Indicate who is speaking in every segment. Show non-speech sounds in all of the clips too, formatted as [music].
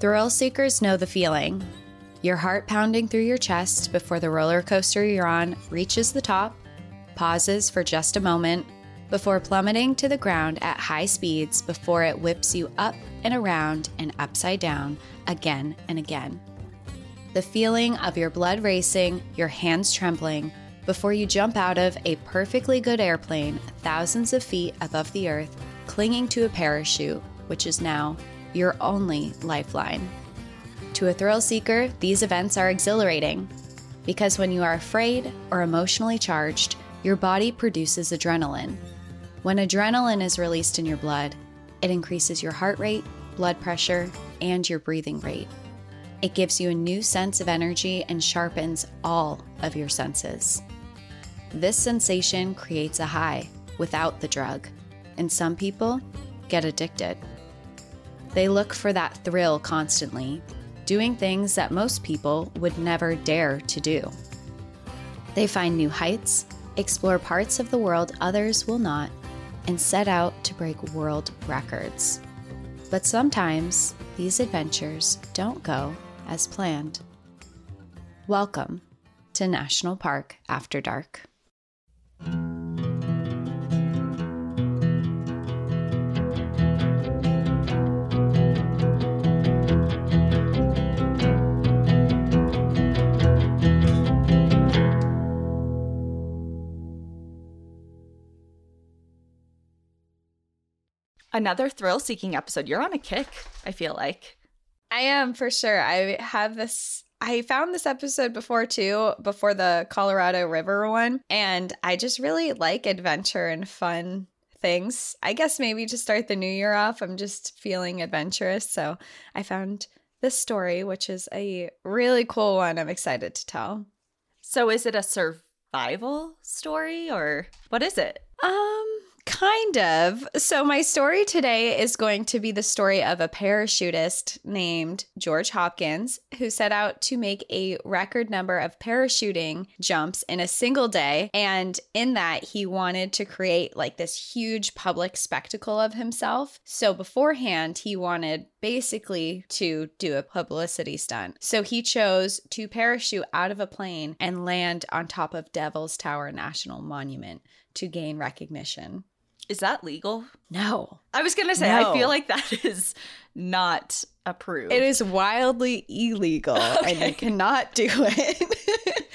Speaker 1: Thrill seekers know the feeling. Your heart pounding through your chest before the roller coaster you're on reaches the top, pauses for just a moment, before plummeting to the ground at high speeds before it whips you up and around and upside down again and again. The feeling of your blood racing, your hands trembling, before you jump out of a perfectly good airplane thousands of feet above the earth, clinging to a parachute, which is now your only lifeline. To a thrill seeker, these events are exhilarating because when you are afraid or emotionally charged, your body produces adrenaline. When adrenaline is released in your blood, it increases your heart rate, blood pressure, and your breathing rate. It gives you a new sense of energy and sharpens all of your senses. This sensation creates a high without the drug, and some people get addicted. They look for that thrill constantly, doing things that most people would never dare to do. They find new heights, explore parts of the world others will not, and set out to break world records. But sometimes these adventures don't go as planned. Welcome to National Park After Dark.
Speaker 2: Another thrill seeking episode. You're on a kick, I feel like.
Speaker 1: I am for sure. I have this. I found this episode before too, before the Colorado River one. And I just really like adventure and fun things. I guess maybe to start the new year off, I'm just feeling adventurous. So I found this story, which is a really cool one. I'm excited to tell.
Speaker 2: So is it a survival story or what is it?
Speaker 1: Um, Kind of. So, my story today is going to be the story of a parachutist named George Hopkins who set out to make a record number of parachuting jumps in a single day. And in that, he wanted to create like this huge public spectacle of himself. So, beforehand, he wanted basically to do a publicity stunt. So, he chose to parachute out of a plane and land on top of Devil's Tower National Monument to gain recognition.
Speaker 2: Is that legal?
Speaker 1: No.
Speaker 2: I was going to say, no. I feel like that [laughs] is not approved.
Speaker 1: It is wildly illegal okay. and you cannot do it. [laughs]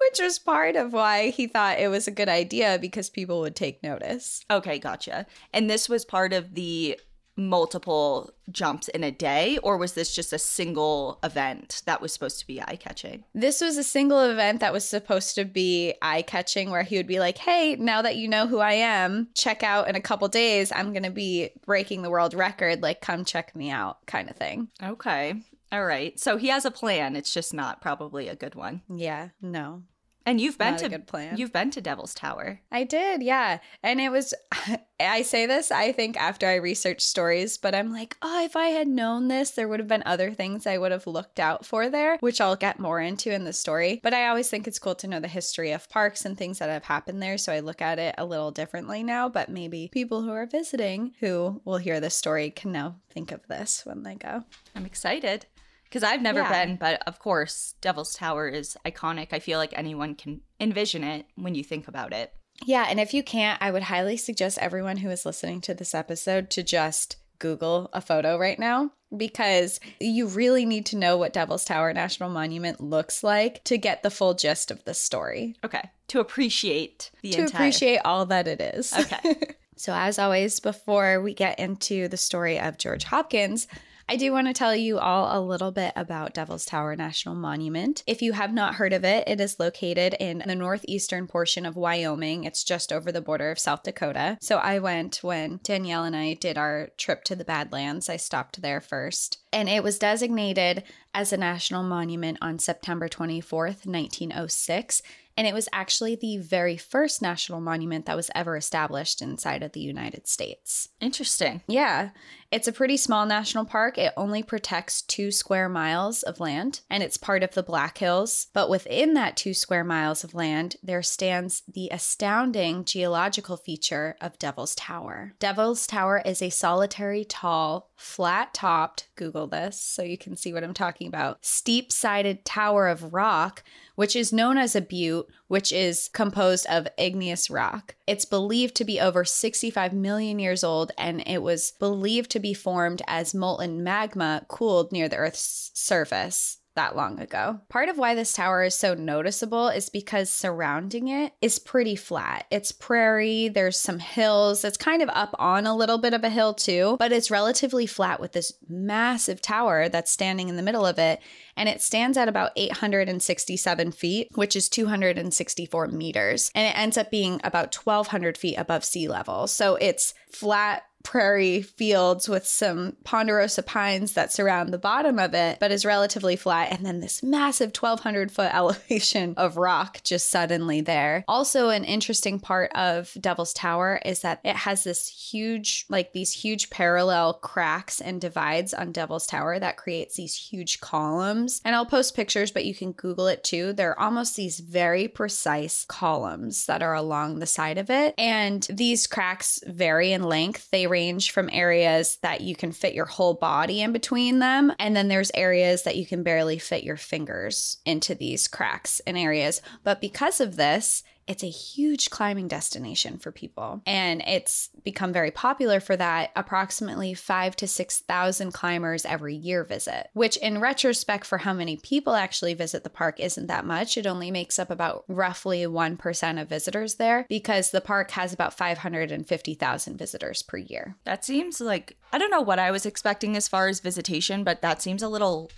Speaker 1: Which was part of why he thought it was a good idea because people would take notice.
Speaker 2: Okay, gotcha. And this was part of the multiple jumps in a day or was this just a single event that was supposed to be eye catching?
Speaker 1: This was a single event that was supposed to be eye catching where he would be like, "Hey, now that you know who I am, check out in a couple days I'm going to be breaking the world record, like come check me out" kind of thing.
Speaker 2: Okay. All right. So he has a plan. It's just not probably a good one.
Speaker 1: Yeah, no.
Speaker 2: And you've been Not to good plan. You've been to Devil's Tower.
Speaker 1: I did, yeah. And it was [laughs] I say this I think after I researched stories, but I'm like, "Oh, if I had known this, there would have been other things I would have looked out for there, which I'll get more into in the story." But I always think it's cool to know the history of parks and things that have happened there, so I look at it a little differently now, but maybe people who are visiting who will hear this story can now think of this when they go.
Speaker 2: I'm excited because I've never yeah. been, but of course, Devil's Tower is iconic. I feel like anyone can envision it when you think about it.
Speaker 1: Yeah, and if you can't, I would highly suggest everyone who is listening to this episode to just Google a photo right now because you really need to know what Devil's Tower National Monument looks like to get the full gist of the story.
Speaker 2: Okay. To appreciate the entire
Speaker 1: to
Speaker 2: entire...
Speaker 1: appreciate all that it is.
Speaker 2: Okay. [laughs]
Speaker 1: so as always, before we get into the story of George Hopkins, I do want to tell you all a little bit about Devil's Tower National Monument. If you have not heard of it, it is located in the northeastern portion of Wyoming. It's just over the border of South Dakota. So I went when Danielle and I did our trip to the Badlands. I stopped there first. And it was designated as a national monument on September 24th, 1906 and it was actually the very first national monument that was ever established inside of the United States.
Speaker 2: Interesting.
Speaker 1: Yeah. It's a pretty small national park. It only protects two square miles of land, and it's part of the Black Hills. But within that two square miles of land, there stands the astounding geological feature of Devil's Tower. Devil's Tower is a solitary, tall, flat topped, Google this so you can see what I'm talking about, steep sided tower of rock, which is known as a butte, which is composed of igneous rock. It's believed to be over 65 million years old, and it was believed to be formed as molten magma cooled near the Earth's surface that long ago. Part of why this tower is so noticeable is because surrounding it is pretty flat. It's prairie, there's some hills. It's kind of up on a little bit of a hill too, but it's relatively flat with this massive tower that's standing in the middle of it. And it stands at about 867 feet, which is 264 meters. And it ends up being about 1,200 feet above sea level. So it's flat prairie fields with some ponderosa pines that surround the bottom of it, but is relatively flat. And then this massive 1200 foot [laughs] elevation of rock just suddenly there. Also, an interesting part of Devil's Tower is that it has this huge, like these huge parallel cracks and divides on Devil's Tower that creates these huge columns. And I'll post pictures, but you can Google it too. They're almost these very precise columns that are along the side of it. And these cracks vary in length. They range from areas that you can fit your whole body in between them. And then there's areas that you can barely fit your fingers into these cracks and areas. But because of this, it's a huge climbing destination for people. And it's become very popular for that. Approximately five to 6,000 climbers every year visit, which in retrospect, for how many people actually visit the park, isn't that much. It only makes up about roughly 1% of visitors there because the park has about 550,000 visitors per year.
Speaker 2: That seems like, I don't know what I was expecting as far as visitation, but that seems a little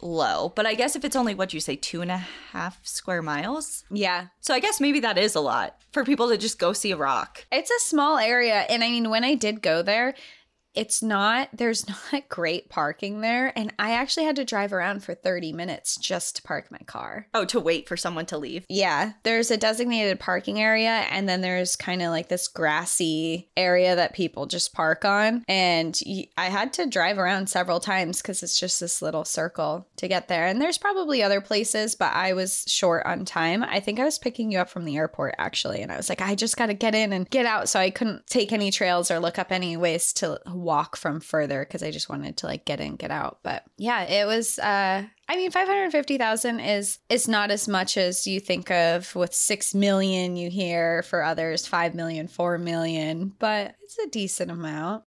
Speaker 2: low. But I guess if it's only what you say, two and a half square miles.
Speaker 1: Yeah.
Speaker 2: So I guess maybe that is a lot for people to just go see a rock.
Speaker 1: It's a small area. And I mean, when I did go there, it's not there's [laughs] not great parking there and i actually had to drive around for 30 minutes just to park my car
Speaker 2: Oh, to wait for someone to leave.
Speaker 1: yeah there's a designated parking area and then there's kind of like this grassy area that people just park on and i had to drive around several times because it's just this little circle to get there and there's probably other places but i was short on time i think i was picking you up from the airport actually and i was like i just got to get in and get out so i couldn't take any trails or look up any ways to walk from further because i just wanted to like get in get out but yeah it was uh I mean, five hundred fifty thousand is is not as much as you think of. With six million, you hear for others five million, four million, but it's a decent amount.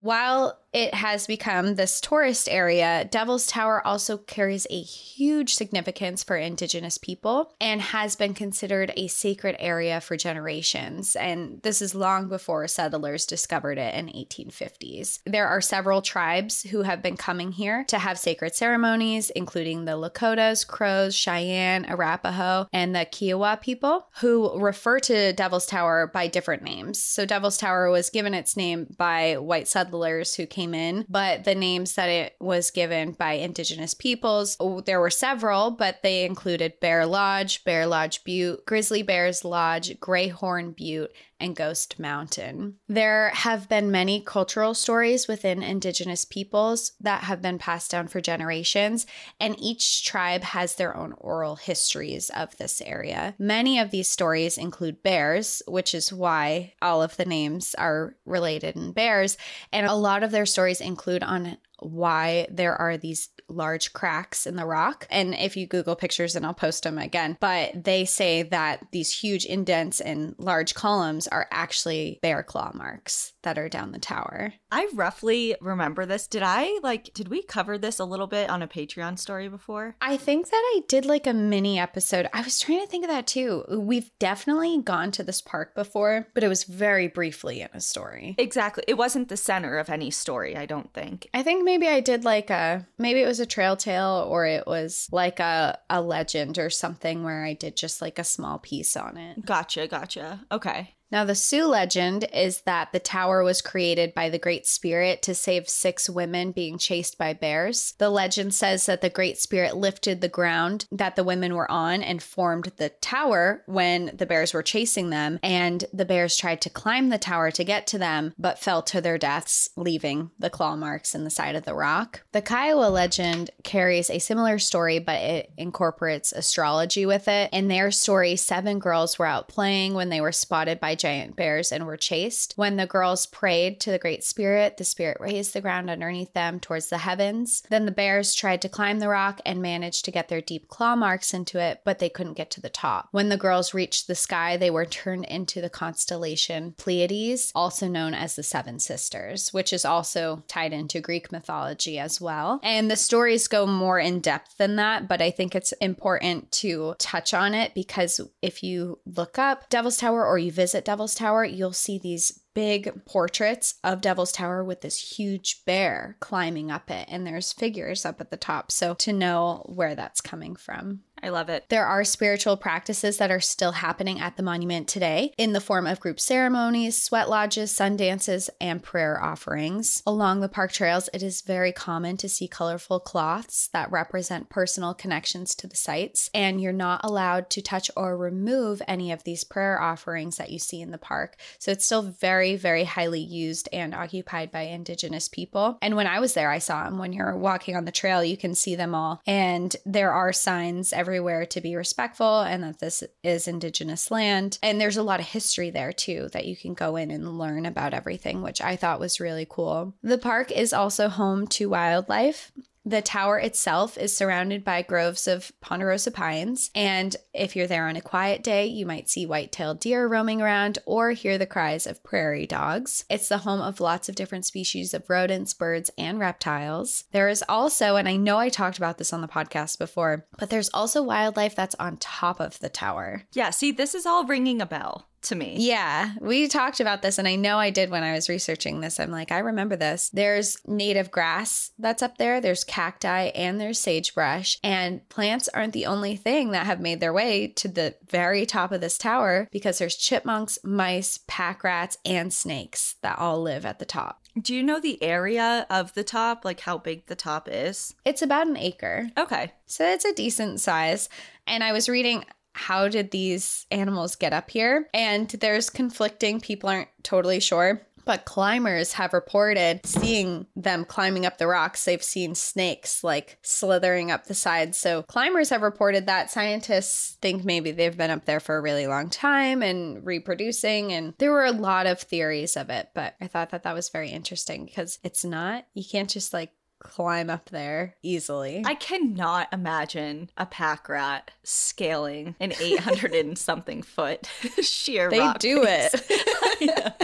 Speaker 1: While it has become this tourist area, Devil's Tower also carries a huge significance for Indigenous people and has been considered a sacred area for generations. And this is long before settlers discovered it in 1850s. There are several tribes who have been coming here to have sacred ceremonies, including the Lakotas, Crows, Cheyenne, Arapaho, and the Kiowa people, who refer to Devil's Tower by different names. So Devil's Tower was given its name by white settlers who came in, but the names that it was given by indigenous peoples, oh, there were several, but they included Bear Lodge, Bear Lodge Butte, Grizzly Bears Lodge, Greyhorn Butte, and Ghost Mountain. There have been many cultural stories within indigenous peoples that have been passed down for generations, and each tribe has their own oral histories of this area. Many of these stories include bears, which is why all of the names are related in bears, and a lot of their stories include on why there are these large cracks in the rock. And if you Google pictures, and I'll post them again, but they say that these huge indents and large columns are actually bear claw marks that are down the tower.
Speaker 2: I roughly remember this. Did I like, did we cover this a little bit on a Patreon story before?
Speaker 1: I think that I did like a mini episode. I was trying to think of that too. We've definitely gone to this park before, but it was very briefly in a story.
Speaker 2: Exactly. It wasn't the center of any story, I don't think.
Speaker 1: I think maybe I did like a maybe it was a trail tale or it was like a a legend or something where I did just like a small piece on it.
Speaker 2: Gotcha, gotcha. Okay.
Speaker 1: Now, the Sioux legend is that the tower was created by the Great Spirit to save six women being chased by bears. The legend says that the Great Spirit lifted the ground that the women were on and formed the tower when the bears were chasing them, and the bears tried to climb the tower to get to them, but fell to their deaths, leaving the claw marks in the side of the rock. The Kiowa legend carries a similar story, but it incorporates astrology with it. In their story, seven girls were out playing when they were spotted by giant bears and were chased. When the girls prayed to the Great Spirit, the Spirit raised the ground underneath them towards the heavens. Then the bears tried to climb the rock and managed to get their deep claw marks into it, but they couldn't get to the top. When the girls reached the sky, they were turned into the constellation Pleiades, also known as the Seven Sisters, which is also tied into Greek mythology as well. And the stories go more in depth than that, but I think it's important to touch on it because if you look up Devil's Tower or you visit Devil's Tower, you'll see these big portraits of Devil's Tower with this huge bear climbing up it, and there's figures up at the top. So to know where that's coming from.
Speaker 2: I love it.
Speaker 1: There are spiritual practices that are still happening at the monument today in the form of group ceremonies, sweat lodges, sun dances, and prayer offerings. Along the park trails, it is very common to see colorful cloths that represent personal connections to the sites, and you're not allowed to touch or remove any of these prayer offerings that you see in the park. So it's still very, very highly used and occupied by Indigenous people. And when I was there, I saw them. When you're walking on the trail, you can see them all. And there are signs everywhere to be respectful and that this is Indigenous land. And there's a lot of history there too that you can go in and learn about everything, which I thought was really cool. The park is also home to wildlife. The tower itself is surrounded by groves of ponderosa pines, and if you're there on a quiet day, you might see white tailed deer roaming around or hear the cries of prairie dogs. It's the home of lots of different species of rodents, birds, and reptiles. There is also, and I know I talked about this on the podcast before, but there's also wildlife that's on top of the tower.
Speaker 2: Yeah, see, this is all ringing a bell to me.
Speaker 1: Yeah, we talked about this, and I know I did when I was researching this. I'm like, I remember this. There's native grass that's up there, there's cacti, and there's sagebrush. And plants aren't the only thing that have made their way to the very top of this tower because there's chipmunks, mice, pack rats, and snakes that all live at the top.
Speaker 2: Do you know the area of the top, like how big the top is?
Speaker 1: It's about an acre.
Speaker 2: Okay.
Speaker 1: So it's a decent size. And I was reading how did these animals get up here? And there's conflicting, people aren't totally sure. But climbers have reported seeing them climbing up the rocks. They've seen snakes like slithering up the sides. So, climbers have reported that. Scientists think maybe they've been up there for a really long time and reproducing. And there were a lot of theories of it. But I thought that that was very interesting because it's not, you can't just like climb up there easily.
Speaker 2: I cannot imagine a pack rat scaling an [laughs] 800 and something foot [laughs] sheer
Speaker 1: they do
Speaker 2: face.
Speaker 1: it.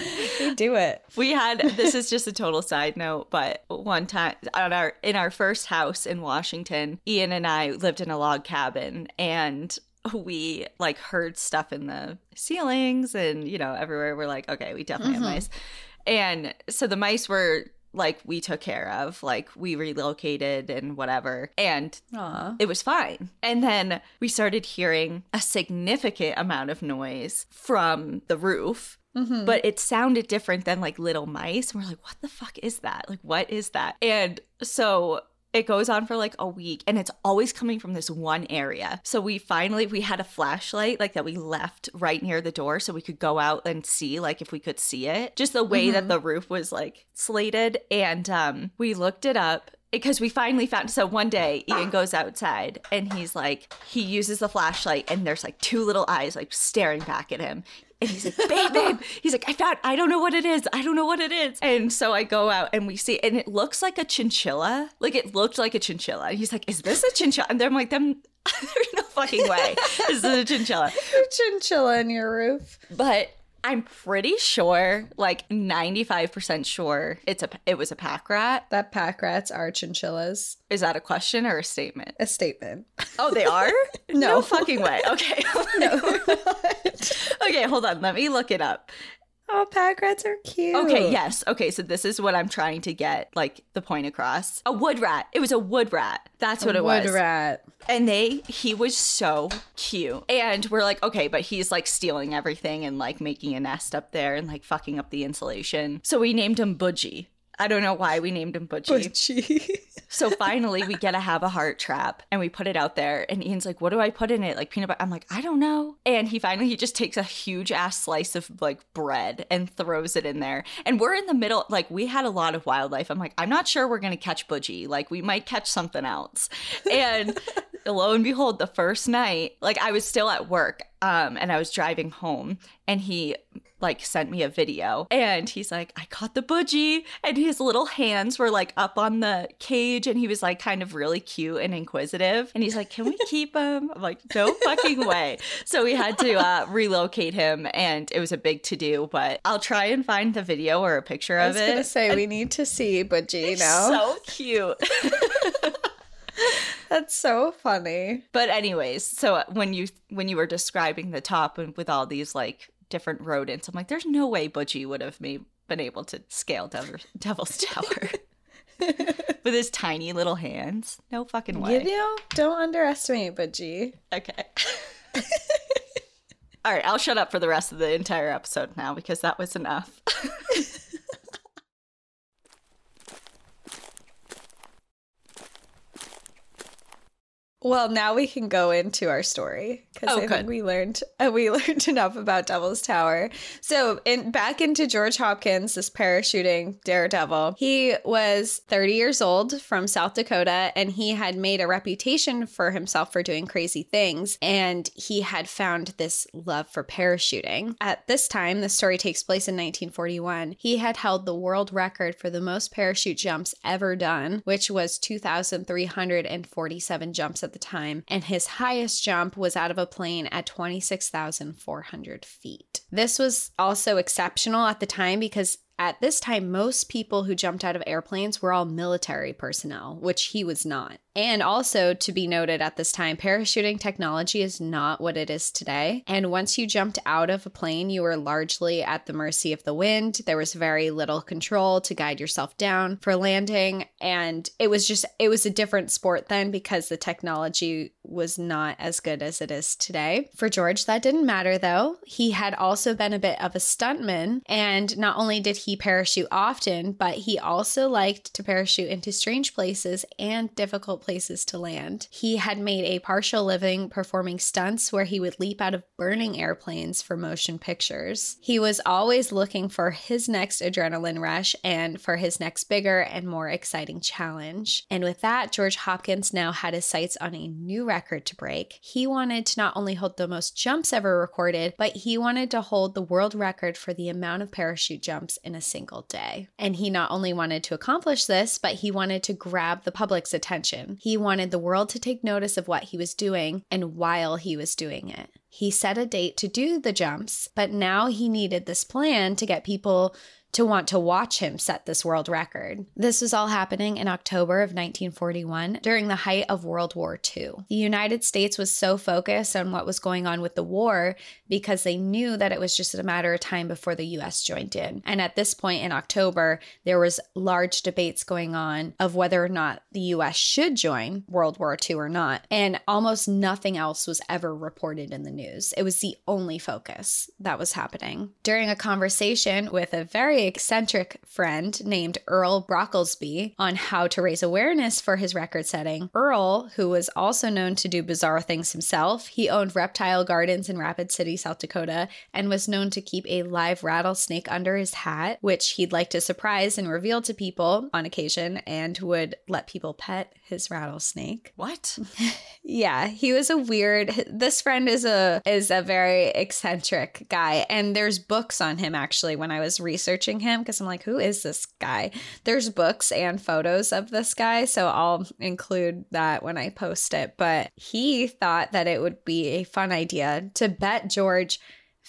Speaker 1: [laughs] they do it.
Speaker 2: we had this is just a total side note but one time on our in our first house in washington ian and i lived in a log cabin and we like heard stuff in the ceilings and you know everywhere we're like okay we definitely
Speaker 1: Mhm.
Speaker 2: have mice and so the mice were like we took care of like we relocated and whatever and
Speaker 1: Aw.
Speaker 2: it was fine. And then we started hearing a significant amount of noise from the roof,
Speaker 1: Mhm.
Speaker 2: but it sounded different than like little mice. We're like, what the fuck is that? Like, what is that? And so it goes on for like a week and it's always coming from this one area. So we finally we had a flashlight like that we left right near the door so we could go out and see like if we could see it. Just the way that
Speaker 1: Mhm.
Speaker 2: the roof was like slated and um we looked it up because we finally found so one day Ian goes outside and he's like he uses the flashlight and there's like two little eyes like staring back at him. And he's like babe babe. He's like I found I don't know what it is. I don't know what it is. And so I go out and we see and it looks like a chinchilla. Like it looked like a chinchilla. And he's like is this a chinchilla? And I'm like them [laughs] there's no fucking way. This is a chinchilla.
Speaker 1: A chinchilla in your roof.
Speaker 2: but I'm pretty sure like 95% sure it's a it was a pack rat
Speaker 1: That pack rats are chinchillas.
Speaker 2: is that a question or a statement
Speaker 1: A statement.
Speaker 2: Oh, they [laughs] are?
Speaker 1: No.
Speaker 2: fucking way. Okay. [laughs]
Speaker 1: No. [laughs]
Speaker 2: okay, hold on. Let me look it up.
Speaker 1: Oh, pack rats are cute.
Speaker 2: Okay, yes. Okay, so this is what I'm trying to get, like the point across. A wood rat. It was a wood rat. That's what it
Speaker 1: wood
Speaker 2: was.
Speaker 1: Wood rat.
Speaker 2: And they, he was so cute. And we're like, okay, but he's like stealing everything and like making a nest up there and like fucking up the insulation. So we named him Budgie. I don't know why we named him Budgie. [laughs] So finally, we get a have a heart trap and we put it out there. And Ian's like, "What do I put in it? Like peanut butter?" I'm like, "I don't know." And he finally he just takes a huge ass slice of like bread and throws it in there. And we're in the middle. Like we had a lot of wildlife. I'm like, I'm not sure we're gonna catch Budgie. Like we might catch something else. And [laughs] lo and behold, the first night, like I was still at work, um, and I was driving home, and he like sent me a video and he's like i caught the budgie and his little hands were like up on the cage and he was like kind of really cute and inquisitive and he's like can we keep him? I'm like no fucking way. So we had to uh, relocate him and it was a big to do but i'll try and find the video or a picture
Speaker 1: I
Speaker 2: of
Speaker 1: was
Speaker 2: it.
Speaker 1: gonna say we [laughs] need to see Budgie now.
Speaker 2: so cute [laughs]
Speaker 1: That's so funny.
Speaker 2: But anyways, so when you when you were describing the top and with all these like different rodents, I'm like, there's no way Budgie would have made, been able to scale Dev- Devil's Tower [laughs] with his tiny little hands. No fucking way.
Speaker 1: You know, don't underestimate Budgie.
Speaker 2: Okay. [laughs] all right, I'll shut up for the rest of the entire episode now because that was enough. [laughs]
Speaker 1: Well, now we can go into our story because
Speaker 2: Oh,
Speaker 1: I
Speaker 2: good.
Speaker 1: think we learned uh, we [laughs] learned enough about Devil's Tower. So, in back into George Hopkins, this parachuting daredevil. He was 30 years old from South Dakota, and he had made a reputation for himself for doing crazy things. And he had found this love for parachuting. At this time, the story takes place in 1941. He had held the world record for the most parachute jumps ever done, which was 2,347 jumps at the time, and his highest jump was out of a plane at 26,400 feet. This was also exceptional at the time because at this time, most people who jumped out of airplanes were all military personnel, which he was not. And also to be noted at this time, parachuting technology is not what it is today. And once you jumped out of a plane, you were largely at the mercy of the wind. There was very little control to guide yourself down for landing. And it was just, it was a different sport then because the technology was not as good as it is today. For George, that didn't matter though. He had also been a bit of a stuntman. And not only did he parachute often, but he also liked to parachute into strange places and difficult places to land. He had made a partial living performing stunts where he would leap out of burning airplanes for motion pictures. He was always looking for his next adrenaline rush and for his next bigger and more exciting challenge. And with that, George Hopkins now had his sights on a new record to break. He wanted to not only hold the most jumps ever recorded, but he wanted to hold the world record for the amount of parachute jumps in a single day. And he not only wanted to accomplish this, but he wanted to grab the public's attention. He wanted the world to take notice of what he was doing and while he was doing it. He set a date to do the jumps, but now he needed this plan to get people to want to watch him set this world record. This was all happening in October of 1941 during the height of World War II. The United States was so focused on what was going on with the war because they knew that it was just a matter of time before the US joined in. And at this point in October, there was large debates going on of whether or not the US should join World War II or not. And almost nothing else was ever reported in the news. It was the only focus that was happening. During a conversation with a very eccentric friend named Earl Brockelsby on how to raise awareness for his record setting, Earl, who was also known to do bizarre things himself, he owned reptile gardens in Rapid City, South Dakota, and was known to keep a live rattlesnake under his hat, which he'd like to surprise and reveal to people on occasion and would let people pet his rattlesnake. [laughs]
Speaker 2: what?
Speaker 1: Yeah, he was a weird. This friend is a is a very eccentric guy, and there's books on him actually. When I was researching him, because I'm like, who is this guy? There's books and photos of this guy, so I'll include that when I post it. But he thought that it would be a fun idea to bet George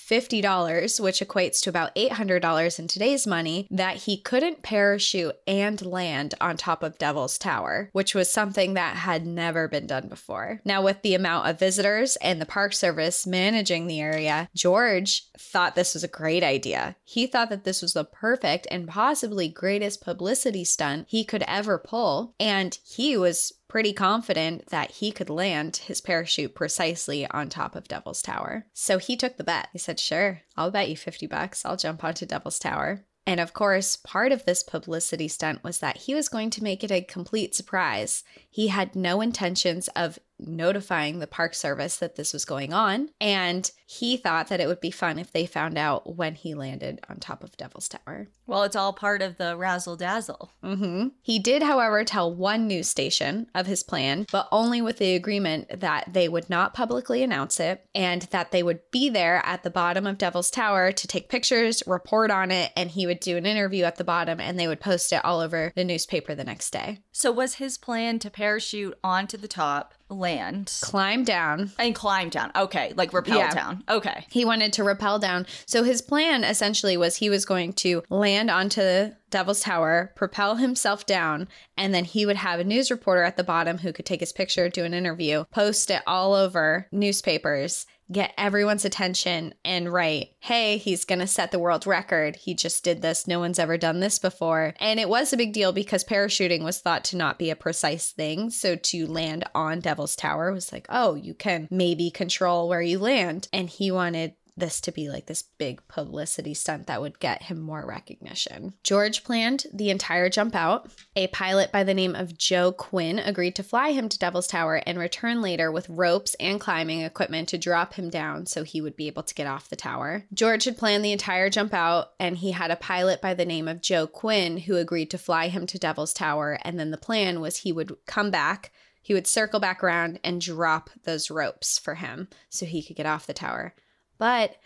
Speaker 1: $50, which equates to about $800 in today's money, that he couldn't parachute and land on top of Devil's Tower, which was something that had never been done before. Now, with the amount of visitors and the Park Service managing the area, George thought this was a great idea. He thought that this was the perfect and possibly greatest publicity stunt he could ever pull, and he was pretty confident that he could land his parachute precisely on top of Devil's Tower. So he took the bet. He said, Sure, I'll bet you 50 bucks. I'll jump onto Devil's Tower. And of course, part of this publicity stunt was that he was going to make it a complete surprise. He had no intentions of notifying the Park Service that this was going on. And he thought that it would be fun if they found out when he landed on top of Devil's Tower.
Speaker 2: Well, it's all part of the razzle dazzle.
Speaker 1: Mm-hmm. He did, however, tell one news station of his plan, but only with the agreement that they would not publicly announce it and that they would be there at the bottom of Devil's Tower to take pictures, report on it, and he would do an interview at the bottom and they would post it all over the newspaper the next day.
Speaker 2: So, was his plan to parachute onto the top, land,
Speaker 1: Climb down.
Speaker 2: and climb down? Okay, like rappel
Speaker 1: Yeah.
Speaker 2: down. Okay.
Speaker 1: He wanted to rappel down. So his plan essentially was he was going to land onto Devil's Tower, propel himself down, and then he would have a news reporter at the bottom who could take his picture, do an interview, post it all over newspapers, get everyone's attention, and write, hey, he's to set the world record. He just did this. No one's ever done this before. And it was a big deal because parachuting was thought to not be a precise thing. So to land on Devil's Tower was like, oh, you can maybe control where you land. And he wanted this to be like this big publicity stunt that would get him more recognition. George planned the entire jump out. A pilot by the name of Joe Quinn agreed to fly him to Devil's Tower and return later with ropes and climbing equipment to drop him down so he would be able to get off the tower. George had planned the entire jump out and he had a pilot by the name of Joe Quinn who agreed to fly him to Devil's Tower and then the plan was he would come back he would circle back around and drop those ropes for him so he could get off the tower. But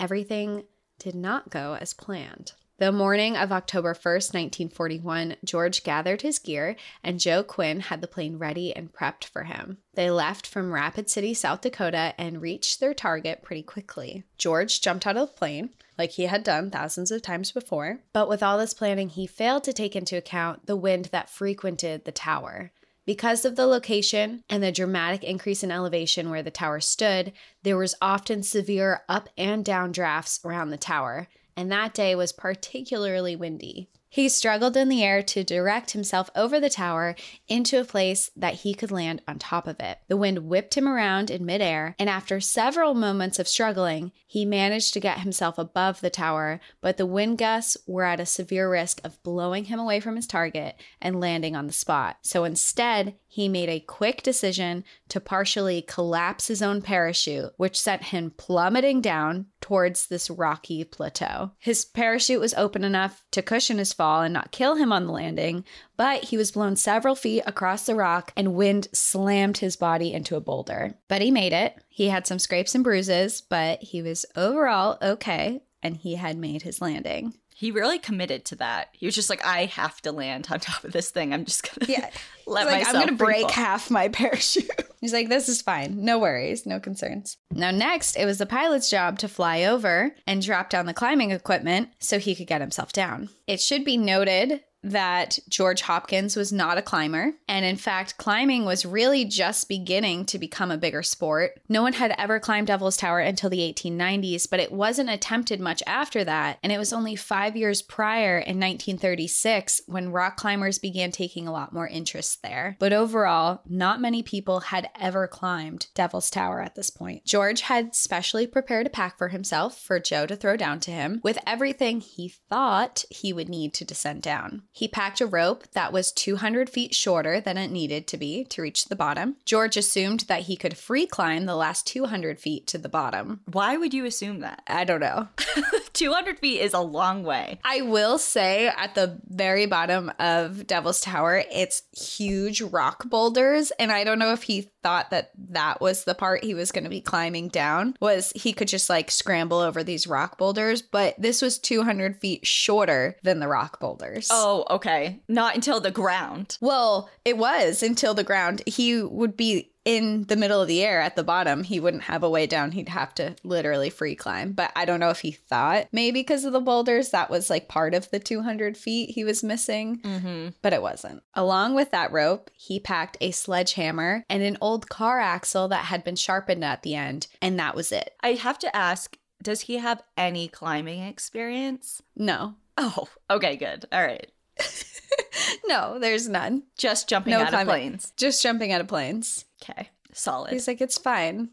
Speaker 1: everything did not go as planned. The morning of October 1st, 1941, George gathered his gear and Joe Quinn had the plane ready and prepped for him. They left from Rapid City, South Dakota, and reached their target pretty quickly. George jumped out of the plane, like he had done thousands of times before, but with all this planning, he failed to take into account the wind that frequented the tower. Because of the location and the dramatic increase in elevation where the tower stood, there was often severe up and down drafts around the tower, and that day was particularly windy. He struggled in the air to direct himself over the tower into a place that he could land on top of it. The wind whipped him around in midair, and after several moments of struggling, he managed to get himself above the tower, but the wind gusts were at a severe risk of blowing him away from his target and landing on the spot. So instead, he made a quick decision to partially collapse his own parachute, which sent him plummeting down towards this rocky plateau. His parachute was open enough to cushion his fall and not kill him on the landing, but he was blown several feet across the rock and wind slammed his body into a boulder. But he made it. He had some scrapes and bruises, but he was overall okay and he had made his landing.
Speaker 2: He really committed to that. He was just like, I have to land on top of this thing. I'm just gonna
Speaker 1: Yeah. [laughs]
Speaker 2: let
Speaker 1: like,
Speaker 2: myself
Speaker 1: I'm gonna break
Speaker 2: fall."
Speaker 1: half my [laughs] parachute. He's like, this is fine. No worries, no concerns. Now, next, it was the pilot's job to fly over and drop down the climbing equipment so he could get himself down. It should be noted that George Hopkins was not a climber. And in fact, climbing was really just beginning to become a bigger sport. No one had ever climbed Devil's Tower until the 1890s, but it wasn't attempted much after that. And it was only five years prior in 1936 when rock climbers began taking a lot more interest there. But overall, not many people had ever climbed Devil's Tower at this point. George had specially prepared a pack for himself for Joe to throw down to him with everything he thought he would need to descend down. He packed a rope that was 200 feet shorter than it needed to be to reach the bottom. George assumed that he could free climb the last 200 feet to the bottom.
Speaker 2: Why would you assume that?
Speaker 1: I don't know. [laughs]
Speaker 2: 200 feet is a long way.
Speaker 1: I will say at the very bottom of Devil's Tower, it's huge rock boulders. And I don't know if he thought that that was the part he was going to be climbing down, was he could just like scramble over these rock boulders. But this was 200 feet shorter than the rock boulders.
Speaker 2: Oh, okay. Not until the ground.
Speaker 1: Well, it was until the ground. He would be in the middle of the air at the bottom, he wouldn't have a way down. He'd have to literally free climb. But I don't know if he thought maybe because of the boulders that was like part of the 200 feet he was missing,
Speaker 2: Mm-hmm.
Speaker 1: but it wasn't. Along with that rope, he packed a sledgehammer and an old car axle that had been sharpened at the end, and that was it.
Speaker 2: I have to ask, does he have any climbing experience?
Speaker 1: No,
Speaker 2: Oh, okay, good. All right. [laughs]
Speaker 1: no, there's none.
Speaker 2: Just jumping
Speaker 1: No
Speaker 2: out of
Speaker 1: climbing.
Speaker 2: planes.
Speaker 1: Just jumping out of planes.
Speaker 2: Okay, solid.
Speaker 1: He's like, it's fine.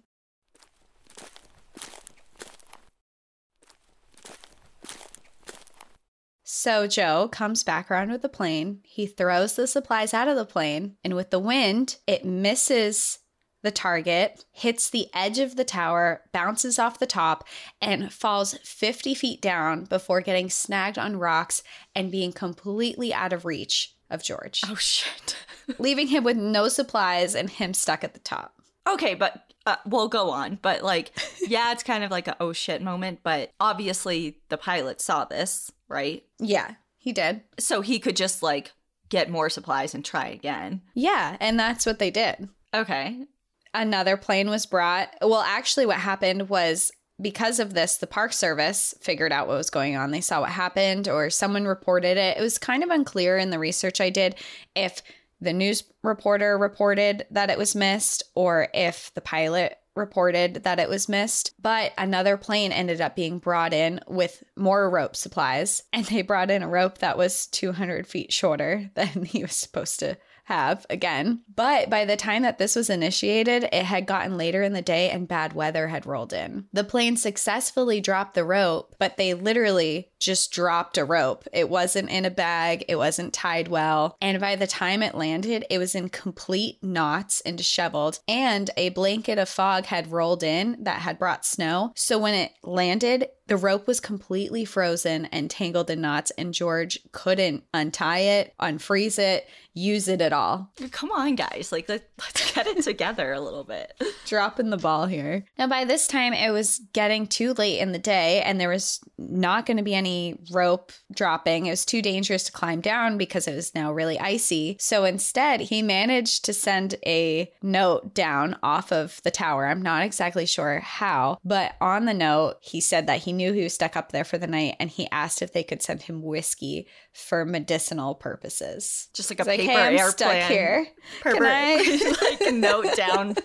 Speaker 1: So Joe comes back around with the plane. He throws the supplies out of the plane, and with the wind, it misses the target, hits the edge of the tower, bounces off the top, and falls 50 feet down before getting snagged on rocks and being completely out of reach of George,
Speaker 2: oh shit. [laughs]
Speaker 1: leaving him with no supplies and him stuck at the top.
Speaker 2: okay, but uh, we'll go on. But like, [laughs] yeah, it's kind of like a oh shit moment. But obviously, the pilot saw this, right?
Speaker 1: Yeah, he did.
Speaker 2: So he could just like get more supplies and try again.
Speaker 1: Yeah, and that's what they did.
Speaker 2: Okay.
Speaker 1: Another plane was brought. Well, actually, what happened was because of this, the Park Service figured out what was going on. They saw what happened, or someone reported it. It was kind of unclear in the research I did if the news reporter reported that it was missed or if the pilot reported that it was missed. But another plane ended up being brought in with more rope supplies, [laughs] and they brought in a rope that was 200 feet shorter [laughs] than he was supposed to have again. But by the time that this was initiated, it had gotten later in the day and bad weather had rolled in. The plane successfully dropped the rope, but they literally just dropped a rope. It wasn't in a bag, it wasn't tied well. And by the time it landed, it was in complete knots and disheveled. And a blanket of fog had rolled in that had brought snow. So when it landed, the rope was completely frozen and tangled in knots, and George couldn't untie it, unfreeze it, use it at all.
Speaker 2: Come on, guys. Like, let, let's get it together a little bit. [laughs]
Speaker 1: Dropping the ball here. Now, by this time, it was getting too late in the day, and there was not going to be any rope dropping. It was too dangerous to climb down because it was now really icy. So instead, he managed to send a note down off of the tower. I'm not exactly sure how, but on the note, he said that he knew he was stuck up there for the night and he asked if they could send him whiskey for medicinal purposes.
Speaker 2: Just like a
Speaker 1: He's like,
Speaker 2: paper
Speaker 1: hey, I'm
Speaker 2: airplane.
Speaker 1: stuck here.
Speaker 2: Pervert.
Speaker 1: Can I- [laughs]
Speaker 2: like a note down.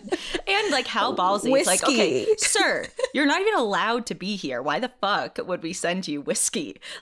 Speaker 2: And like how ballsy. It's like, okay, sir, you're not even allowed to be here. Why the fuck would we send you whiskey?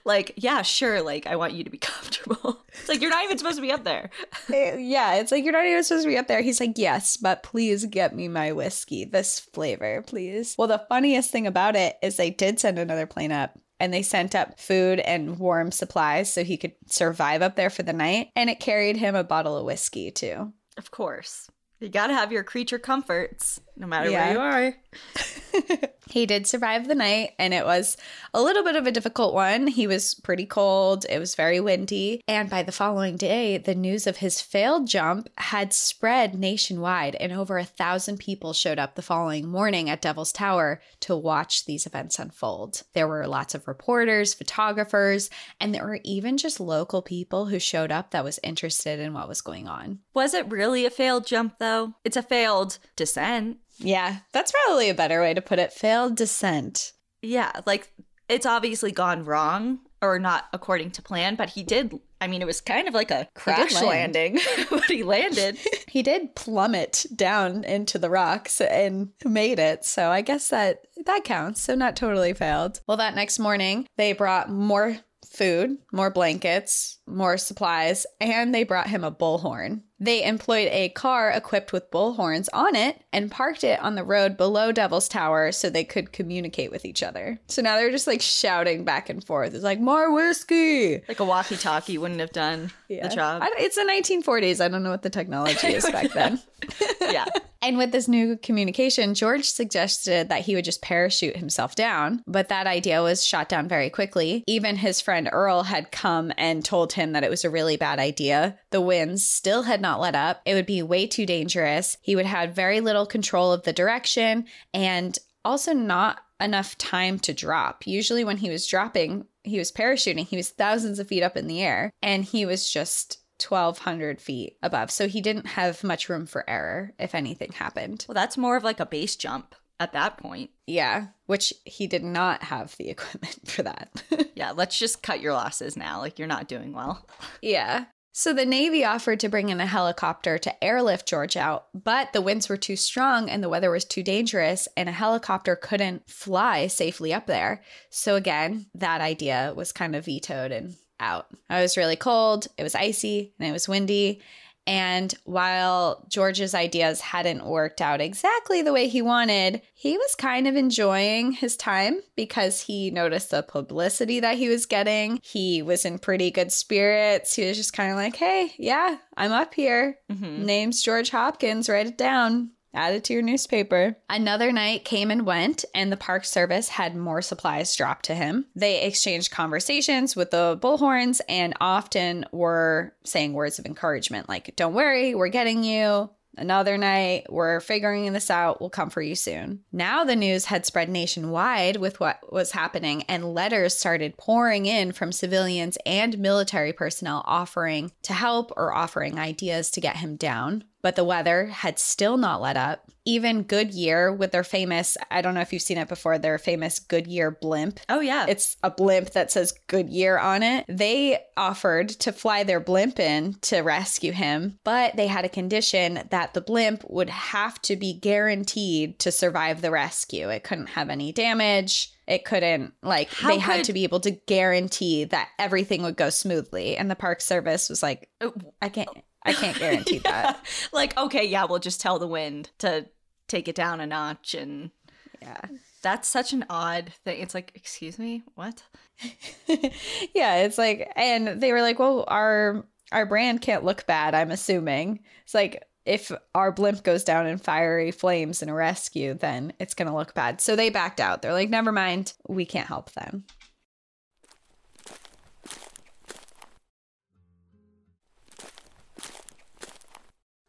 Speaker 2: Like, yeah, sure, like I want you to be [laughs] comfortable. It's like you're not even supposed to be up there. [laughs]
Speaker 1: Eh, yeah, it's like you're not even supposed to be up there. He's like, yes, but please get me my whiskey, this flavor, please. Well, the funniest thing about it is they did send another plane up. And they sent up food and warm supplies so he could survive up there for the night. And it carried him a bottle of whiskey too.
Speaker 2: Of course. You gotta have your creature comforts, no matter
Speaker 1: Yeah.
Speaker 2: where you are. [laughs]
Speaker 1: He did survive the night, and it was a little bit of a difficult one. He was pretty cold, it was very windy, and by the following day, the news of his failed jump had spread nationwide, and over a thousand people showed up the following morning at Devil's Tower to watch these events unfold. There were lots of reporters, photographers, and there were even just local people who showed up that was interested in what was going on.
Speaker 2: Was it really a failed jump though? It's a failed descent.
Speaker 1: Yeah, that's probably a better way to put it. Failed descent.
Speaker 2: Yeah, like it's obviously gone wrong or not according to plan, but he did. I mean, it was kind of like a crash
Speaker 1: land.
Speaker 2: landing, [laughs] but he landed. [laughs]
Speaker 1: he did plummet down into the rocks and made it. So I guess that that counts. So not totally failed. Well, that next morning, they brought more food, more blankets, more supplies, and they brought him a bullhorn. They employed a car equipped with bullhorns on it and parked it on the road below Devil's Tower so they could communicate with each other. So now they're just like shouting back and forth. It's like, more whiskey.
Speaker 2: Like a walkie talkie wouldn't have done the job.
Speaker 1: It's the 1940s. I don't know what the technology is back [laughs] then.
Speaker 2: yeah. [laughs]
Speaker 1: And with this new communication, George suggested that he would just parachute himself down, but that idea was shot down very quickly. Even his friend Earl had come and told him that it was a really bad idea. The winds still had not let up. It would be way too dangerous. He would have very little control of the direction and also not enough time to drop. Usually, when he was dropping, he was parachuting, he was thousands of feet up in the air, and he was just 1,200 feet above. So he didn't have much room for error if anything happened.
Speaker 2: Well, that's more of like a base jump at that point.
Speaker 1: Yeah, which he did not have the [laughs] equipment for that.
Speaker 2: Yeah, let's just cut your losses now. Like you're not doing well.
Speaker 1: yeah. So the Navy offered to bring in a helicopter to airlift George out, but the winds were too strong and the weather was too dangerous, and a helicopter couldn't fly safely up there. So again, that idea was kind of vetoed and out. I was really cold, it was icy, and it was windy. And while George's ideas hadn't worked out exactly the way he wanted, he was kind of enjoying his time because he noticed the publicity that he was getting. He was in pretty good spirits. He was just kind of like, hey, yeah, I'm up here.
Speaker 2: Mhm.
Speaker 1: Name's George Hopkins. Write it down. Add it to your newspaper. Another night came and went, and the Park Service had more supplies dropped to him. They exchanged conversations with the bullhorns and often were saying words of encouragement like, Don't worry, we're getting you. Another night, we're figuring this out. We'll come for you soon. Now, the news had spread nationwide with what was happening, and letters started pouring in from civilians and military personnel offering to help or offering ideas to get him down. But the weather had still not let up. Even Goodyear, with their famous, I don't know if you've seen it before, their famous Goodyear blimp,
Speaker 2: Oh yeah.
Speaker 1: it's a blimp that says Goodyear on it. They offered to fly their blimp in to rescue him, but they had a condition that the blimp would have to be guaranteed to survive the rescue. It couldn't have any damage. It couldn't, like,
Speaker 2: How
Speaker 1: they had to be able to guarantee that everything would go smoothly. And the Park Service was like,
Speaker 2: Oh,
Speaker 1: I can't, I can't [laughs] guarantee that.
Speaker 2: like okay, yeah, we'll just tell the wind to take it down a notch and
Speaker 1: Yeah.
Speaker 2: that's such an odd thing. It's like, excuse me, what? [laughs]
Speaker 1: yeah, it's like, and they were like, well, our our brand can't look bad. I'm assuming it's like if our blimp goes down in fiery flames in a rescue, then it's gonna look bad. So they backed out. They're like, never mind, we can't help them.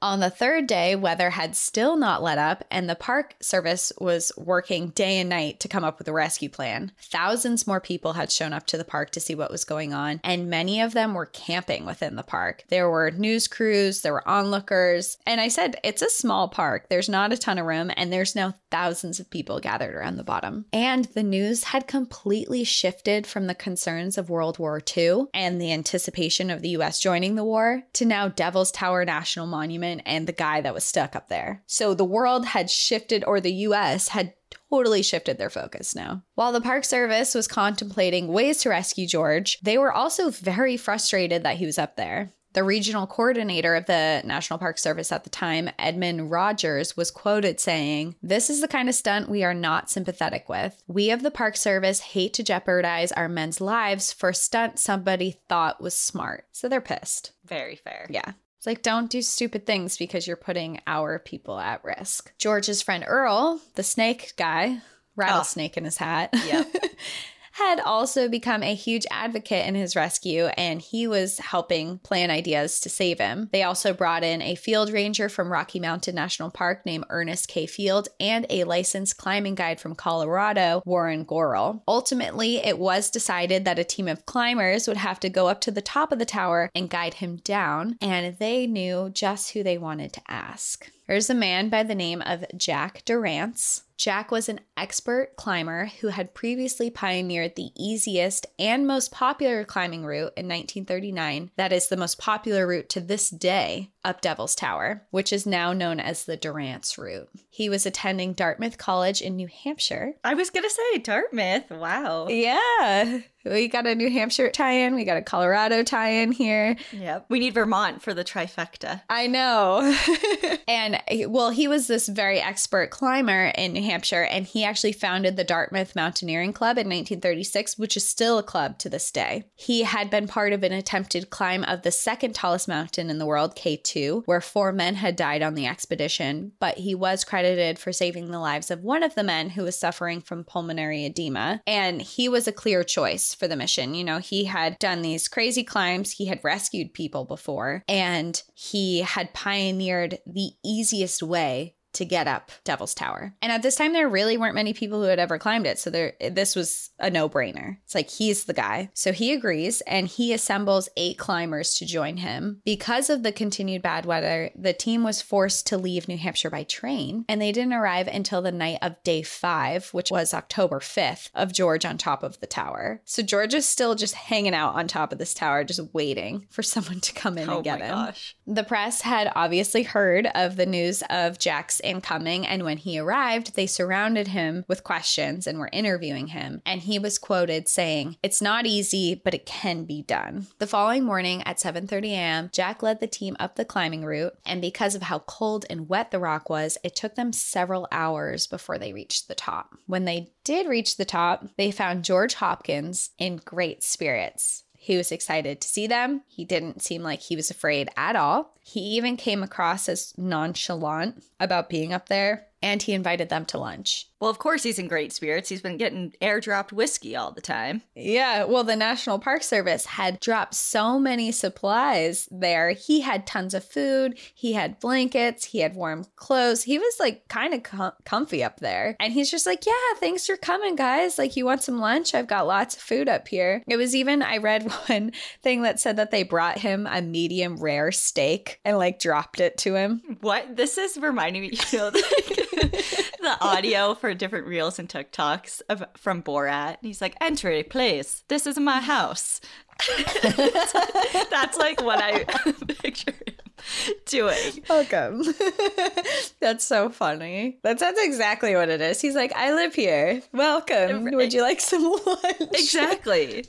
Speaker 1: On the third day, weather had still not let up, and the Park Service was working day and night to come up with a rescue plan. Thousands more people had shown up to the park to see what was going on, and many of them were camping within the park. There were news crews, there were onlookers, and I said, it's a small park. There's not a ton of room, and there's now thousands of people gathered around the bottom. And the news had completely shifted from the concerns of World War II and the anticipation of the US joining the war to now Devil's Tower National Monument and the guy that was stuck up there. So the world had shifted, or the US had totally shifted their focus now. While the Park Service was contemplating ways to rescue George, they were also very frustrated that he was up there. The regional coordinator of the National Park Service at the time, Edmund Rogers, was quoted saying, This is the kind of stunt we are not sympathetic with. We of the Park Service hate to jeopardize our men's lives for a stunt somebody thought was smart. So they're pissed.
Speaker 2: Very fair.
Speaker 1: Yeah. It's like, don't do stupid things because you're putting our people at risk. George's friend Earl, the snake guy, ah. rattlesnake in his hat,
Speaker 2: Yep. [laughs]
Speaker 1: had also become a huge advocate in his rescue and he was helping plan ideas to save him. They also brought in a field ranger from Rocky Mountain National Park named Ernest K. Field and a licensed climbing guide from Colorado, Warren Gorel. Ultimately, it was decided that a team of climbers would have to go up to the top of the tower and guide him down, and they knew just who they wanted to ask. There's a man by the name of Jack Durrance. Jack was an expert climber who had previously pioneered the easiest and most popular climbing route in 1939. That is the most popular route to this day up Devil's Tower, which is now known as the Durrance route. He was attending Dartmouth College in New Hampshire.
Speaker 2: I was gonna say Dartmouth. Wow.
Speaker 1: Yeah, we got a New Hampshire tie in, we got a Colorado tie in here.
Speaker 2: Yep. We need Vermont for the trifecta.
Speaker 1: I know. [laughs] and well, he was this very expert climber in New Hampshire, and he actually founded the Dartmouth Mountaineering Club in 1936, which is still a club to this day. He had been part of an attempted climb of the second tallest mountain in the world, K2, where four men had died on the expedition, but he was credited for saving the lives of one of the men who was suffering from pulmonary edema. And he was a clear choice for the mission. You know, he had done these crazy climbs, he had rescued people before, and he had pioneered the easiest way to get up Devil's Tower. And at this time, there really weren't many people who had ever climbed it. So there, this was a no brainer. It's like he's the guy. So he agrees and he assembles eight climbers to join him. Because of the continued bad weather, the team was forced to leave New Hampshire by train and they didn't arrive until the night of day five, which was October 5th, of George on top of the tower. So George is still just hanging out on top of this tower, just waiting for someone to come in
Speaker 2: oh
Speaker 1: and get
Speaker 2: my
Speaker 1: him.
Speaker 2: gosh.
Speaker 1: The press had obviously heard of the news of Jack's incoming, and when he arrived, they surrounded him with questions and were interviewing him. And he was quoted saying, "It's not easy, but it can be done." The following morning at 7:30 a.m., Jack led the team up the climbing route, and because of how cold and wet the rock was, it took them several hours before they reached the top. When they did reach the top, they found George Hopkins in great spirits. He was excited to see them. He didn't seem like he was afraid at all. He even came across as nonchalant about being up there, and he invited them to lunch.
Speaker 2: Well, of course he's in great spirits. He's been getting airdropped whiskey all the time.
Speaker 1: Yeah, well, the National Park Service had dropped so many supplies there. He had tons of food, he had blankets, he had warm clothes. He was like kind of com- comfy up there. And he's just like, Yeah, thanks for coming, guys. Like, you want some lunch? I've got lots of food up here. It was even, I read [laughs] one thing that said that they brought him a medium rare steak and like dropped it to him.
Speaker 2: What? This is reminding me, you know, [laughs] [laughs] the, audio for different reels and TikToks of, from Borat. And he's like, entry, please. This is my house. [laughs] That's like what I [laughs] picture [laughs] doing.
Speaker 1: Welcome. [laughs] That's so funny. That sounds exactly what it is. He's like, I live here. Welcome. Would you like some [laughs] lunch?
Speaker 2: Exactly.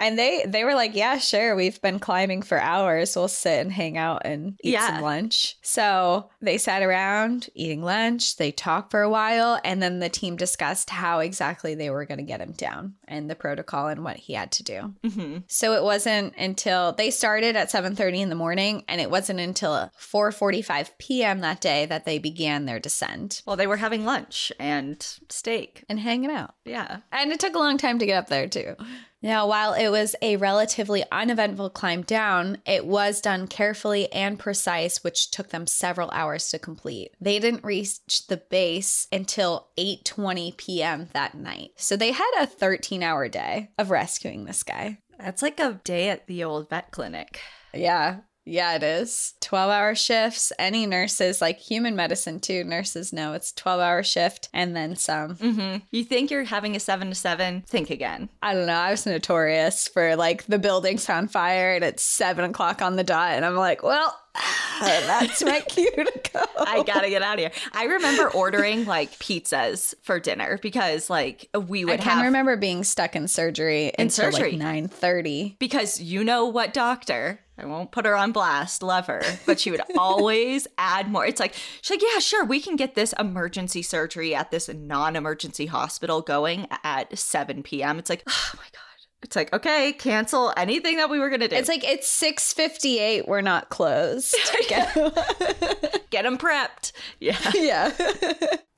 Speaker 1: and they they were like, Yeah, sure. We've been climbing for hours. We'll sit and hang out and eat
Speaker 2: Yeah.
Speaker 1: some lunch. So they sat around eating lunch. They talked for a while, and then the team discussed how exactly they were going to get him down and the protocol and what he had to do.
Speaker 2: hmm
Speaker 1: So it wasn't until they started at 7:30 in the morning and it wasn't until 4:45 p.m. that day that they began their descent
Speaker 2: Well, they were having lunch and steak.
Speaker 1: and hanging out.
Speaker 2: Yeah.
Speaker 1: And it took a long time to get up there too. Now, while it was a relatively uneventful climb down, it was done carefully and precise, which took them several hours to complete. They didn't reach the base until 8:20 p.m. that night. So they had a 13-hour day of rescuing this guy.
Speaker 2: That's like a day at the old vet clinic.
Speaker 1: Yeah. Yeah, it is. 12 hour shifts. Any nurses, like human medicine too, nurses know it's 12 hour shift and then some.
Speaker 2: hmm You think you're having a seven to seven? Think again.
Speaker 1: I don't know. I was notorious for like the building's on fire and it's seven o'clock on the dot. And I'm like, well, [sighs] that's my [laughs] cue to go.
Speaker 2: I gotta get out of here. I remember ordering like pizzas for dinner because like we would.
Speaker 1: Have I can
Speaker 2: have
Speaker 1: remember being stuck in surgery
Speaker 2: In
Speaker 1: until
Speaker 2: surgery.
Speaker 1: like 9.30.
Speaker 2: because you know what doctor I won't put her on blast, love her, but she would [laughs] always add more. It's like, she's like, yeah, sure, we can get this emergency surgery at this non emergency hospital going at 7 p.m. It's like, [sighs] oh my God. It's like, okay, cancel anything that we were going to do.
Speaker 1: It's like, it's 6.58. We're not closed. [laughs]
Speaker 2: get them [laughs] prepped. Yeah.
Speaker 1: yeah.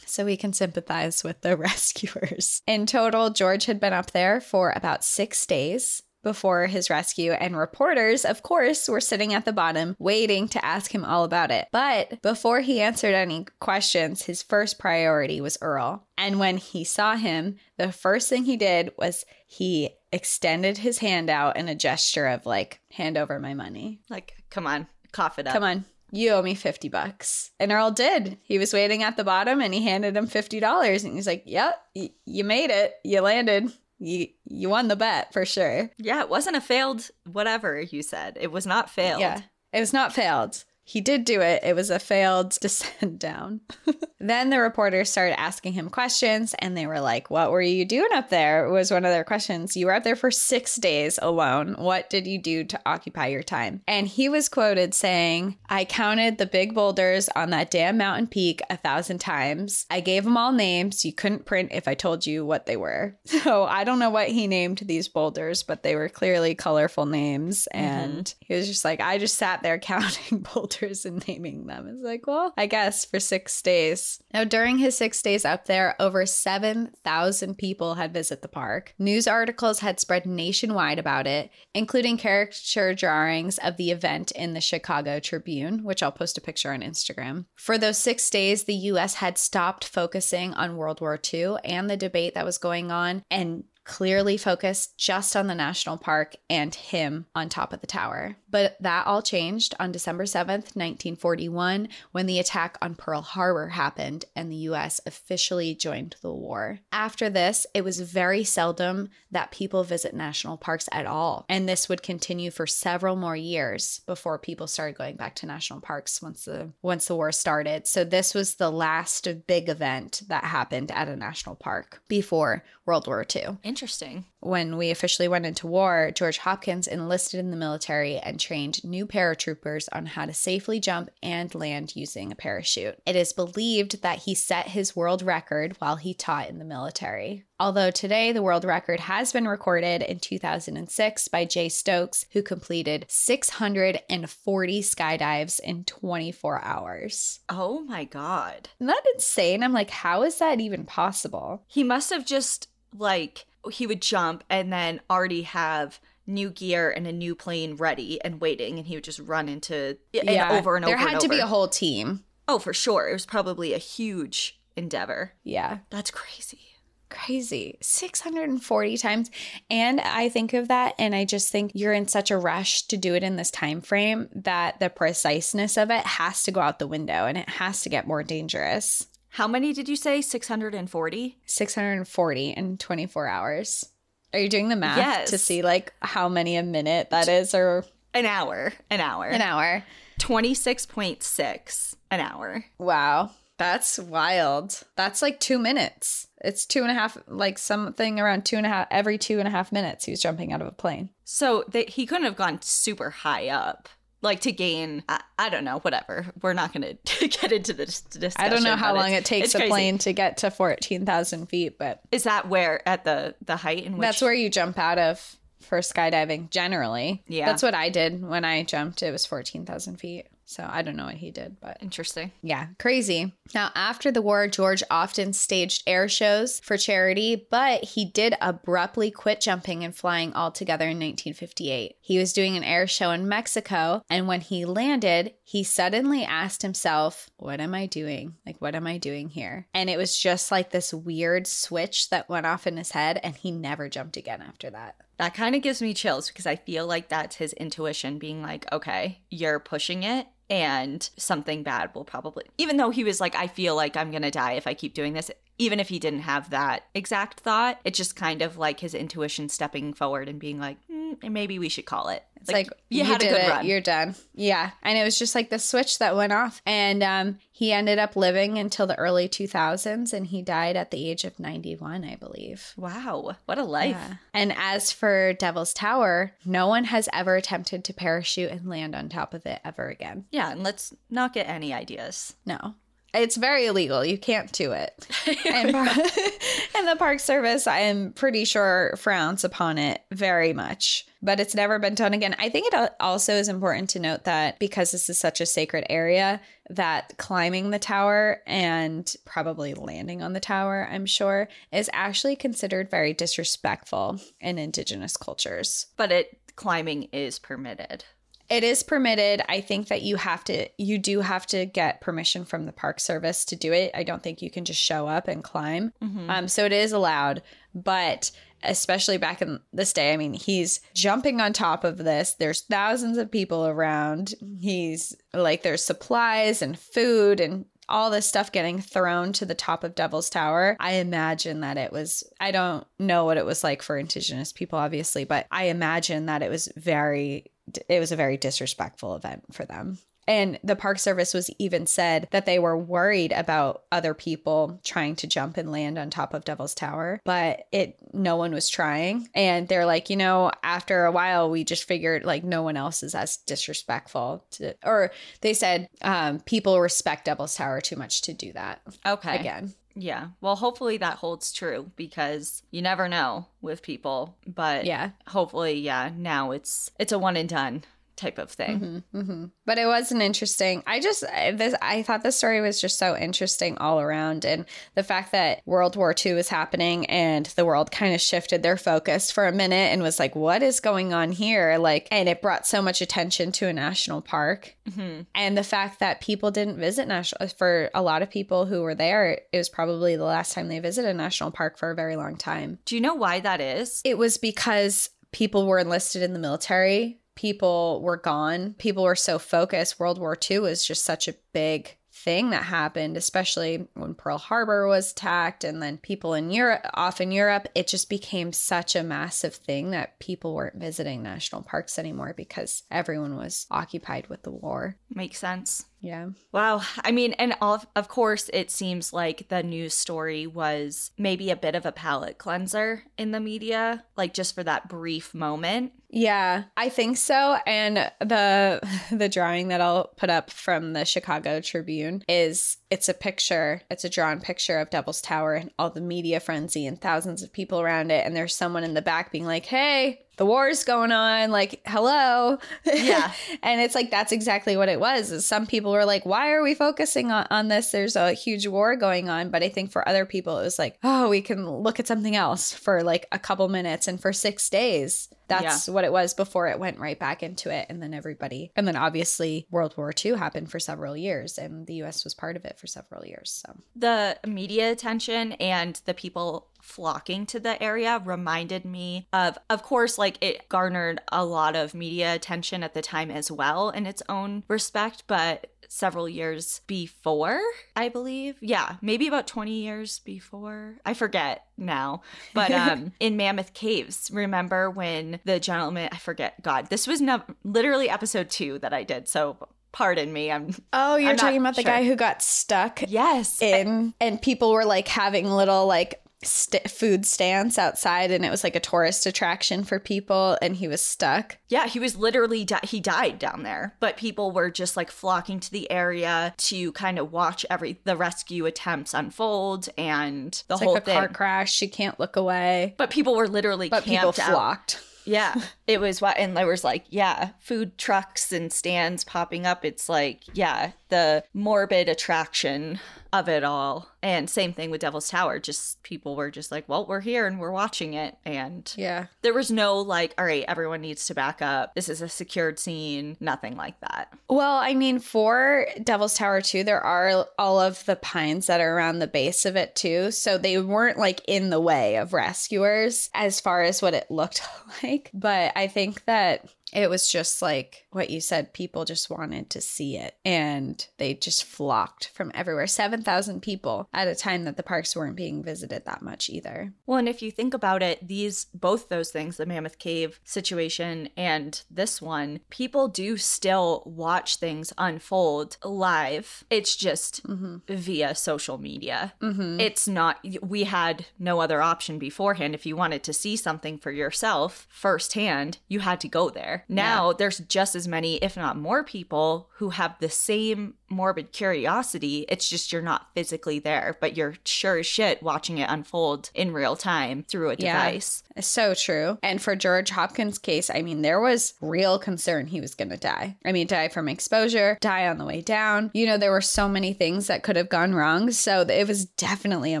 Speaker 1: so we can sympathize with the rescuers. In total, George had been up there for about six days before his rescue, and reporters, of course, were sitting at the bottom waiting to ask him all about it. But before he answered any questions, his first priority was Earl. And when he saw him, the first thing he did was he extended his hand out in a gesture of like, hand over my money.
Speaker 2: Like, come on, cough it up.
Speaker 1: Come on. You owe me 50 bucks. And Earl did. He was waiting at the bottom and he handed him $50. And he's like, Yep, y- you made it. You landed. You, you won the bet for sure.
Speaker 2: Yeah, it wasn't a failed whatever you said. It was not failed.
Speaker 1: Yeah. It was not failed. He did do it. It was a failed [laughs] descent down. [laughs] then the reporters started asking him questions and they were like, What were you doing up there? was one of their questions. You were up there for six days alone. What did you do to occupy your time? And he was quoted saying, I counted the big boulders on that damn mountain peak a thousand times. I gave them all names. You couldn't print if I told you what they were. [laughs] So I don't know what he named these boulders, but they were clearly colorful names. Mm-hmm. And he was just like, I just sat there counting boulders and naming them. It's like, well, I guess for six days. Now, during his six days up there, over 7,000 people had visited the park. News articles had spread nationwide about it, including caricature drawings of the event in the Chicago Tribune, which I'll post a picture on Instagram. For those six days, the US had stopped focusing on World War II and the debate that was going on and clearly focused just on the national park and him on top of the tower. But that all changed on December 7th, 1941, when the attack on Pearl Harbor happened and the US officially joined the war. After this, it was very seldom that people visit national parks at all. And this would continue for several more years before people started going back to national parks once the once the war started. So this was the last big event that happened at a national park before World War II
Speaker 2: Interesting.
Speaker 1: when we officially went into war, George Hopkins enlisted in the military and trained new paratroopers on how to safely jump and land using a parachute. It is believed that he set his world record while he taught in the military. Although today the world record has been recorded in 2006 by Jay Stokes, who completed 640 skydives in 24 hours.
Speaker 2: Oh my god.
Speaker 1: Isn't that insane? I'm like, how is that even possible?
Speaker 2: He must have just like he would jump and then already have new gear and a new plane ready and waiting and he would just run into and over and over
Speaker 1: There had to be a whole team.
Speaker 2: Oh, for sure. It was probably a huge endeavor.
Speaker 1: Yeah.
Speaker 2: That's crazy.
Speaker 1: crazy 640 times and i think of that and i just think you're in such a rush to do it in this time frame that the preciseness of it has to go out the window and it has to get more dangerous
Speaker 2: How many did you say? 640?
Speaker 1: 640 in 24 hours are you doing the math
Speaker 2: Yes.
Speaker 1: to see like how many a minute that is or
Speaker 2: An hour. An hour.
Speaker 1: an hour
Speaker 2: 26.6 an hour.
Speaker 1: wow that's wild that's like two minutes it's two and a half like something around two and a half every two and a half minutes he was jumping out of a plane
Speaker 2: So they, he couldn't have gone super high up. Like to gain, I, I don't know, whatever. We're not going [laughs] to get into this discussion.
Speaker 1: I don't know how long it takes a
Speaker 2: crazy.
Speaker 1: plane to get to 14,000 feet, but
Speaker 2: Is that where at the the height in which
Speaker 1: that's where you jump out of for skydiving generally.
Speaker 2: Yeah.
Speaker 1: That's what I did when I jumped. It was 14,000 feet. So I don't know what he did, but
Speaker 2: Interesting.
Speaker 1: yeah, crazy. Now, after the war, George often staged air shows for charity, but he did abruptly quit jumping and flying altogether in 1958. He was doing an air show in Mexico, and when he landed, he suddenly asked himself, What am I doing? Like, what am I doing here? And it was just like this weird switch that went off in his head, and he never jumped again after that.
Speaker 2: That kind of gives me chills because I feel like that's his intuition being like, okay, you're pushing it and something bad will probably, even though he was like, I feel like I'm going to die if I keep doing this. Even if he didn't have that exact thought, it's just kind of like his intuition stepping forward and being like, hmm, mm, maybe we should call it.
Speaker 1: It's like,
Speaker 2: you, had a good
Speaker 1: it,
Speaker 2: run.
Speaker 1: You're done. Yeah. And it was just like the switch that went off. And um, he ended up living until the early 2000s and he died at the age of 91, I believe.
Speaker 2: wow, what a life.
Speaker 1: Yeah. And as for Devil's Tower, no one has ever attempted to parachute and land on top of it ever again.
Speaker 2: Yeah, and let's not get any ideas.
Speaker 1: No. It's very illegal. You can't do it. [laughs] and, [laughs] and the Park Service, I am pretty sure, frowns upon it very much. But it's never been done again. I think it also is important to note that because this is such a sacred area, that climbing the tower and probably landing on the tower, I'm sure, is actually considered very disrespectful in indigenous cultures.
Speaker 2: But it climbing is permitted.
Speaker 1: It is permitted. I think that you have to, you do have to get permission from the Park Service to do it. I don't think you can just show up and climb. Um, so it is allowed, but especially back in this day, I mean, he's jumping on top of this. There's thousands of people around. He's like, there's supplies and food and all this stuff getting thrown to the top of Devil's Tower. I imagine that it was, I don't know what it was like for Indigenous people, obviously, but I imagine that it was very, it was a very disrespectful event for them. And the Park Service was even said that they were worried about other people trying to jump and land on top of Devil's Tower, but it no one was trying. And they're like, you know, after a while, we just figured like no one else is as disrespectful to, or they said um, people respect Devil's Tower too much to do that
Speaker 2: Okay.
Speaker 1: again.
Speaker 2: Yeah. Well, hopefully that holds true because you never know with people, but
Speaker 1: Yeah.
Speaker 2: hopefully, yeah, now it's it's a one and done type of thing.
Speaker 1: Mm-hmm, mm-hmm. But it was an interesting. I just this I thought the story was just so interesting all around, and the fact that World War II was happening and the world kind of shifted their focus for a minute and was like, "What is going on here?" Like, and it brought so much attention to a national park, mm-hmm. and the fact that people didn't visit national for a lot of people who were there, it was probably the last time they visited a national park for a very long time.
Speaker 2: Do you know why that is?
Speaker 1: It was because people were enlisted in the military people were gone. People were so focused. World War II was just such a big thing that happened, especially when Pearl Harbor was attacked and then people in Europe, off in Europe, it just became such a massive thing that people weren't visiting national parks anymore because everyone was occupied with the war.
Speaker 2: Makes sense.
Speaker 1: Yeah.
Speaker 2: Wow. I mean, and of, of course, it seems like the news story was maybe a bit of a palate cleanser in the media, like just for that brief moment.
Speaker 1: Yeah, I think so. And the [laughs] the drawing that I'll put up from the Chicago Tribune is it's a picture, it's a drawn picture of Devil's Tower and all the media frenzy and thousands of people around it. And there's someone in the back being like, hey, the war's going on. Like hello.
Speaker 2: Yeah. [laughs]
Speaker 1: And it's like that's exactly what it was is some people were like why are we focusing on, on this? There's a huge war going on. But i think for other people it was like oh we can look at something else for like a couple minutes and for six days. That's yeah. what it was before it went right back into it. And then everybody and then obviously world war ii happened for several years and the us was part of it for several years so
Speaker 2: the media attention and the people flocking to the area reminded me of of course like it garnered a lot of media attention at the time as well in its own respect but several years before, I believe. Yeah, maybe about 20 years before. I forget now. But [laughs] um in Mammoth Caves, remember when the gentleman, I forget, God, this was no- literally episode 2 that I did. So pardon me i'm
Speaker 1: oh you're
Speaker 2: I'm
Speaker 1: talking about the guy who got stuck
Speaker 2: yes
Speaker 1: in and people were like having little like st- food stands outside and it was like a tourist attraction for people and he was stuck.
Speaker 2: Yeah, he was literally di- he died down there, but people were just like flocking to the area to kind of watch every the rescue attempts unfold and the
Speaker 1: it's
Speaker 2: whole
Speaker 1: like a
Speaker 2: thing.
Speaker 1: car crash, she can't look away.
Speaker 2: But people were literally
Speaker 1: but people flocked.
Speaker 2: Out. Yeah, [laughs] it was what, and there was like, yeah, food trucks and stands popping up. It's like, yeah, the morbid attraction of it all. And same thing with Devil's Tower. Just people were just like, well, we're here and we're watching it. And
Speaker 1: yeah,
Speaker 2: there was no like, all right, everyone needs to back up. This is a secured scene. Nothing like that.
Speaker 1: Well, I mean, for Devil's Tower too, there are all of the pines that are around the base of it too. So they weren't like in the way of rescuers as far as what it looked [laughs] like. But I think that it was just like what you said people just wanted to see it and they just flocked from everywhere 7,000 people at a time that the parks weren't being visited that much either.
Speaker 2: Well, and if you think about it, these both those things, the Mammoth Cave situation and this one, people do still watch things unfold live. It's just mm-hmm. via social media. Mm-hmm. It's not we had no other option beforehand if you wanted to see something for yourself firsthand, you had to go there. Now yeah. there's just as many, if not more people who have the same morbid curiosity. It's just you're not physically there, but you're sure as shit watching it unfold in real time through a device.
Speaker 1: Yeah, so true. And for George Hopkins' case, I mean, there was real concern he was going to die. I mean, die from exposure, die on the way down. You know, there were so many things that could have gone wrong. So it was definitely a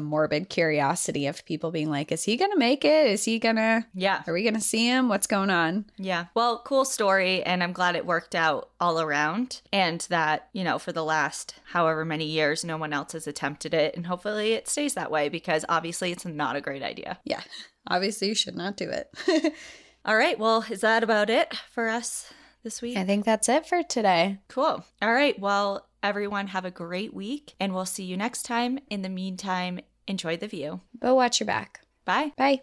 Speaker 1: morbid curiosity of people being like, is he going to make it? Is he going to?
Speaker 2: Yeah.
Speaker 1: Are we going to see him? What's going on?
Speaker 2: Yeah. Well, cool story. And I'm glad it worked out all around. And that, you know, for the last however many years, no one else has attempted it. And hopefully it stays that way because obviously it's not a great idea.
Speaker 1: Yeah. Obviously, you should not do it. [laughs]
Speaker 2: All right. Well, is that about it for us this week?
Speaker 1: I think that's it for today.
Speaker 2: Cool. All right. Well, everyone, have a great week and we'll see you next time. In the meantime, enjoy the view.
Speaker 1: But watch your back.
Speaker 2: Bye.
Speaker 1: Bye.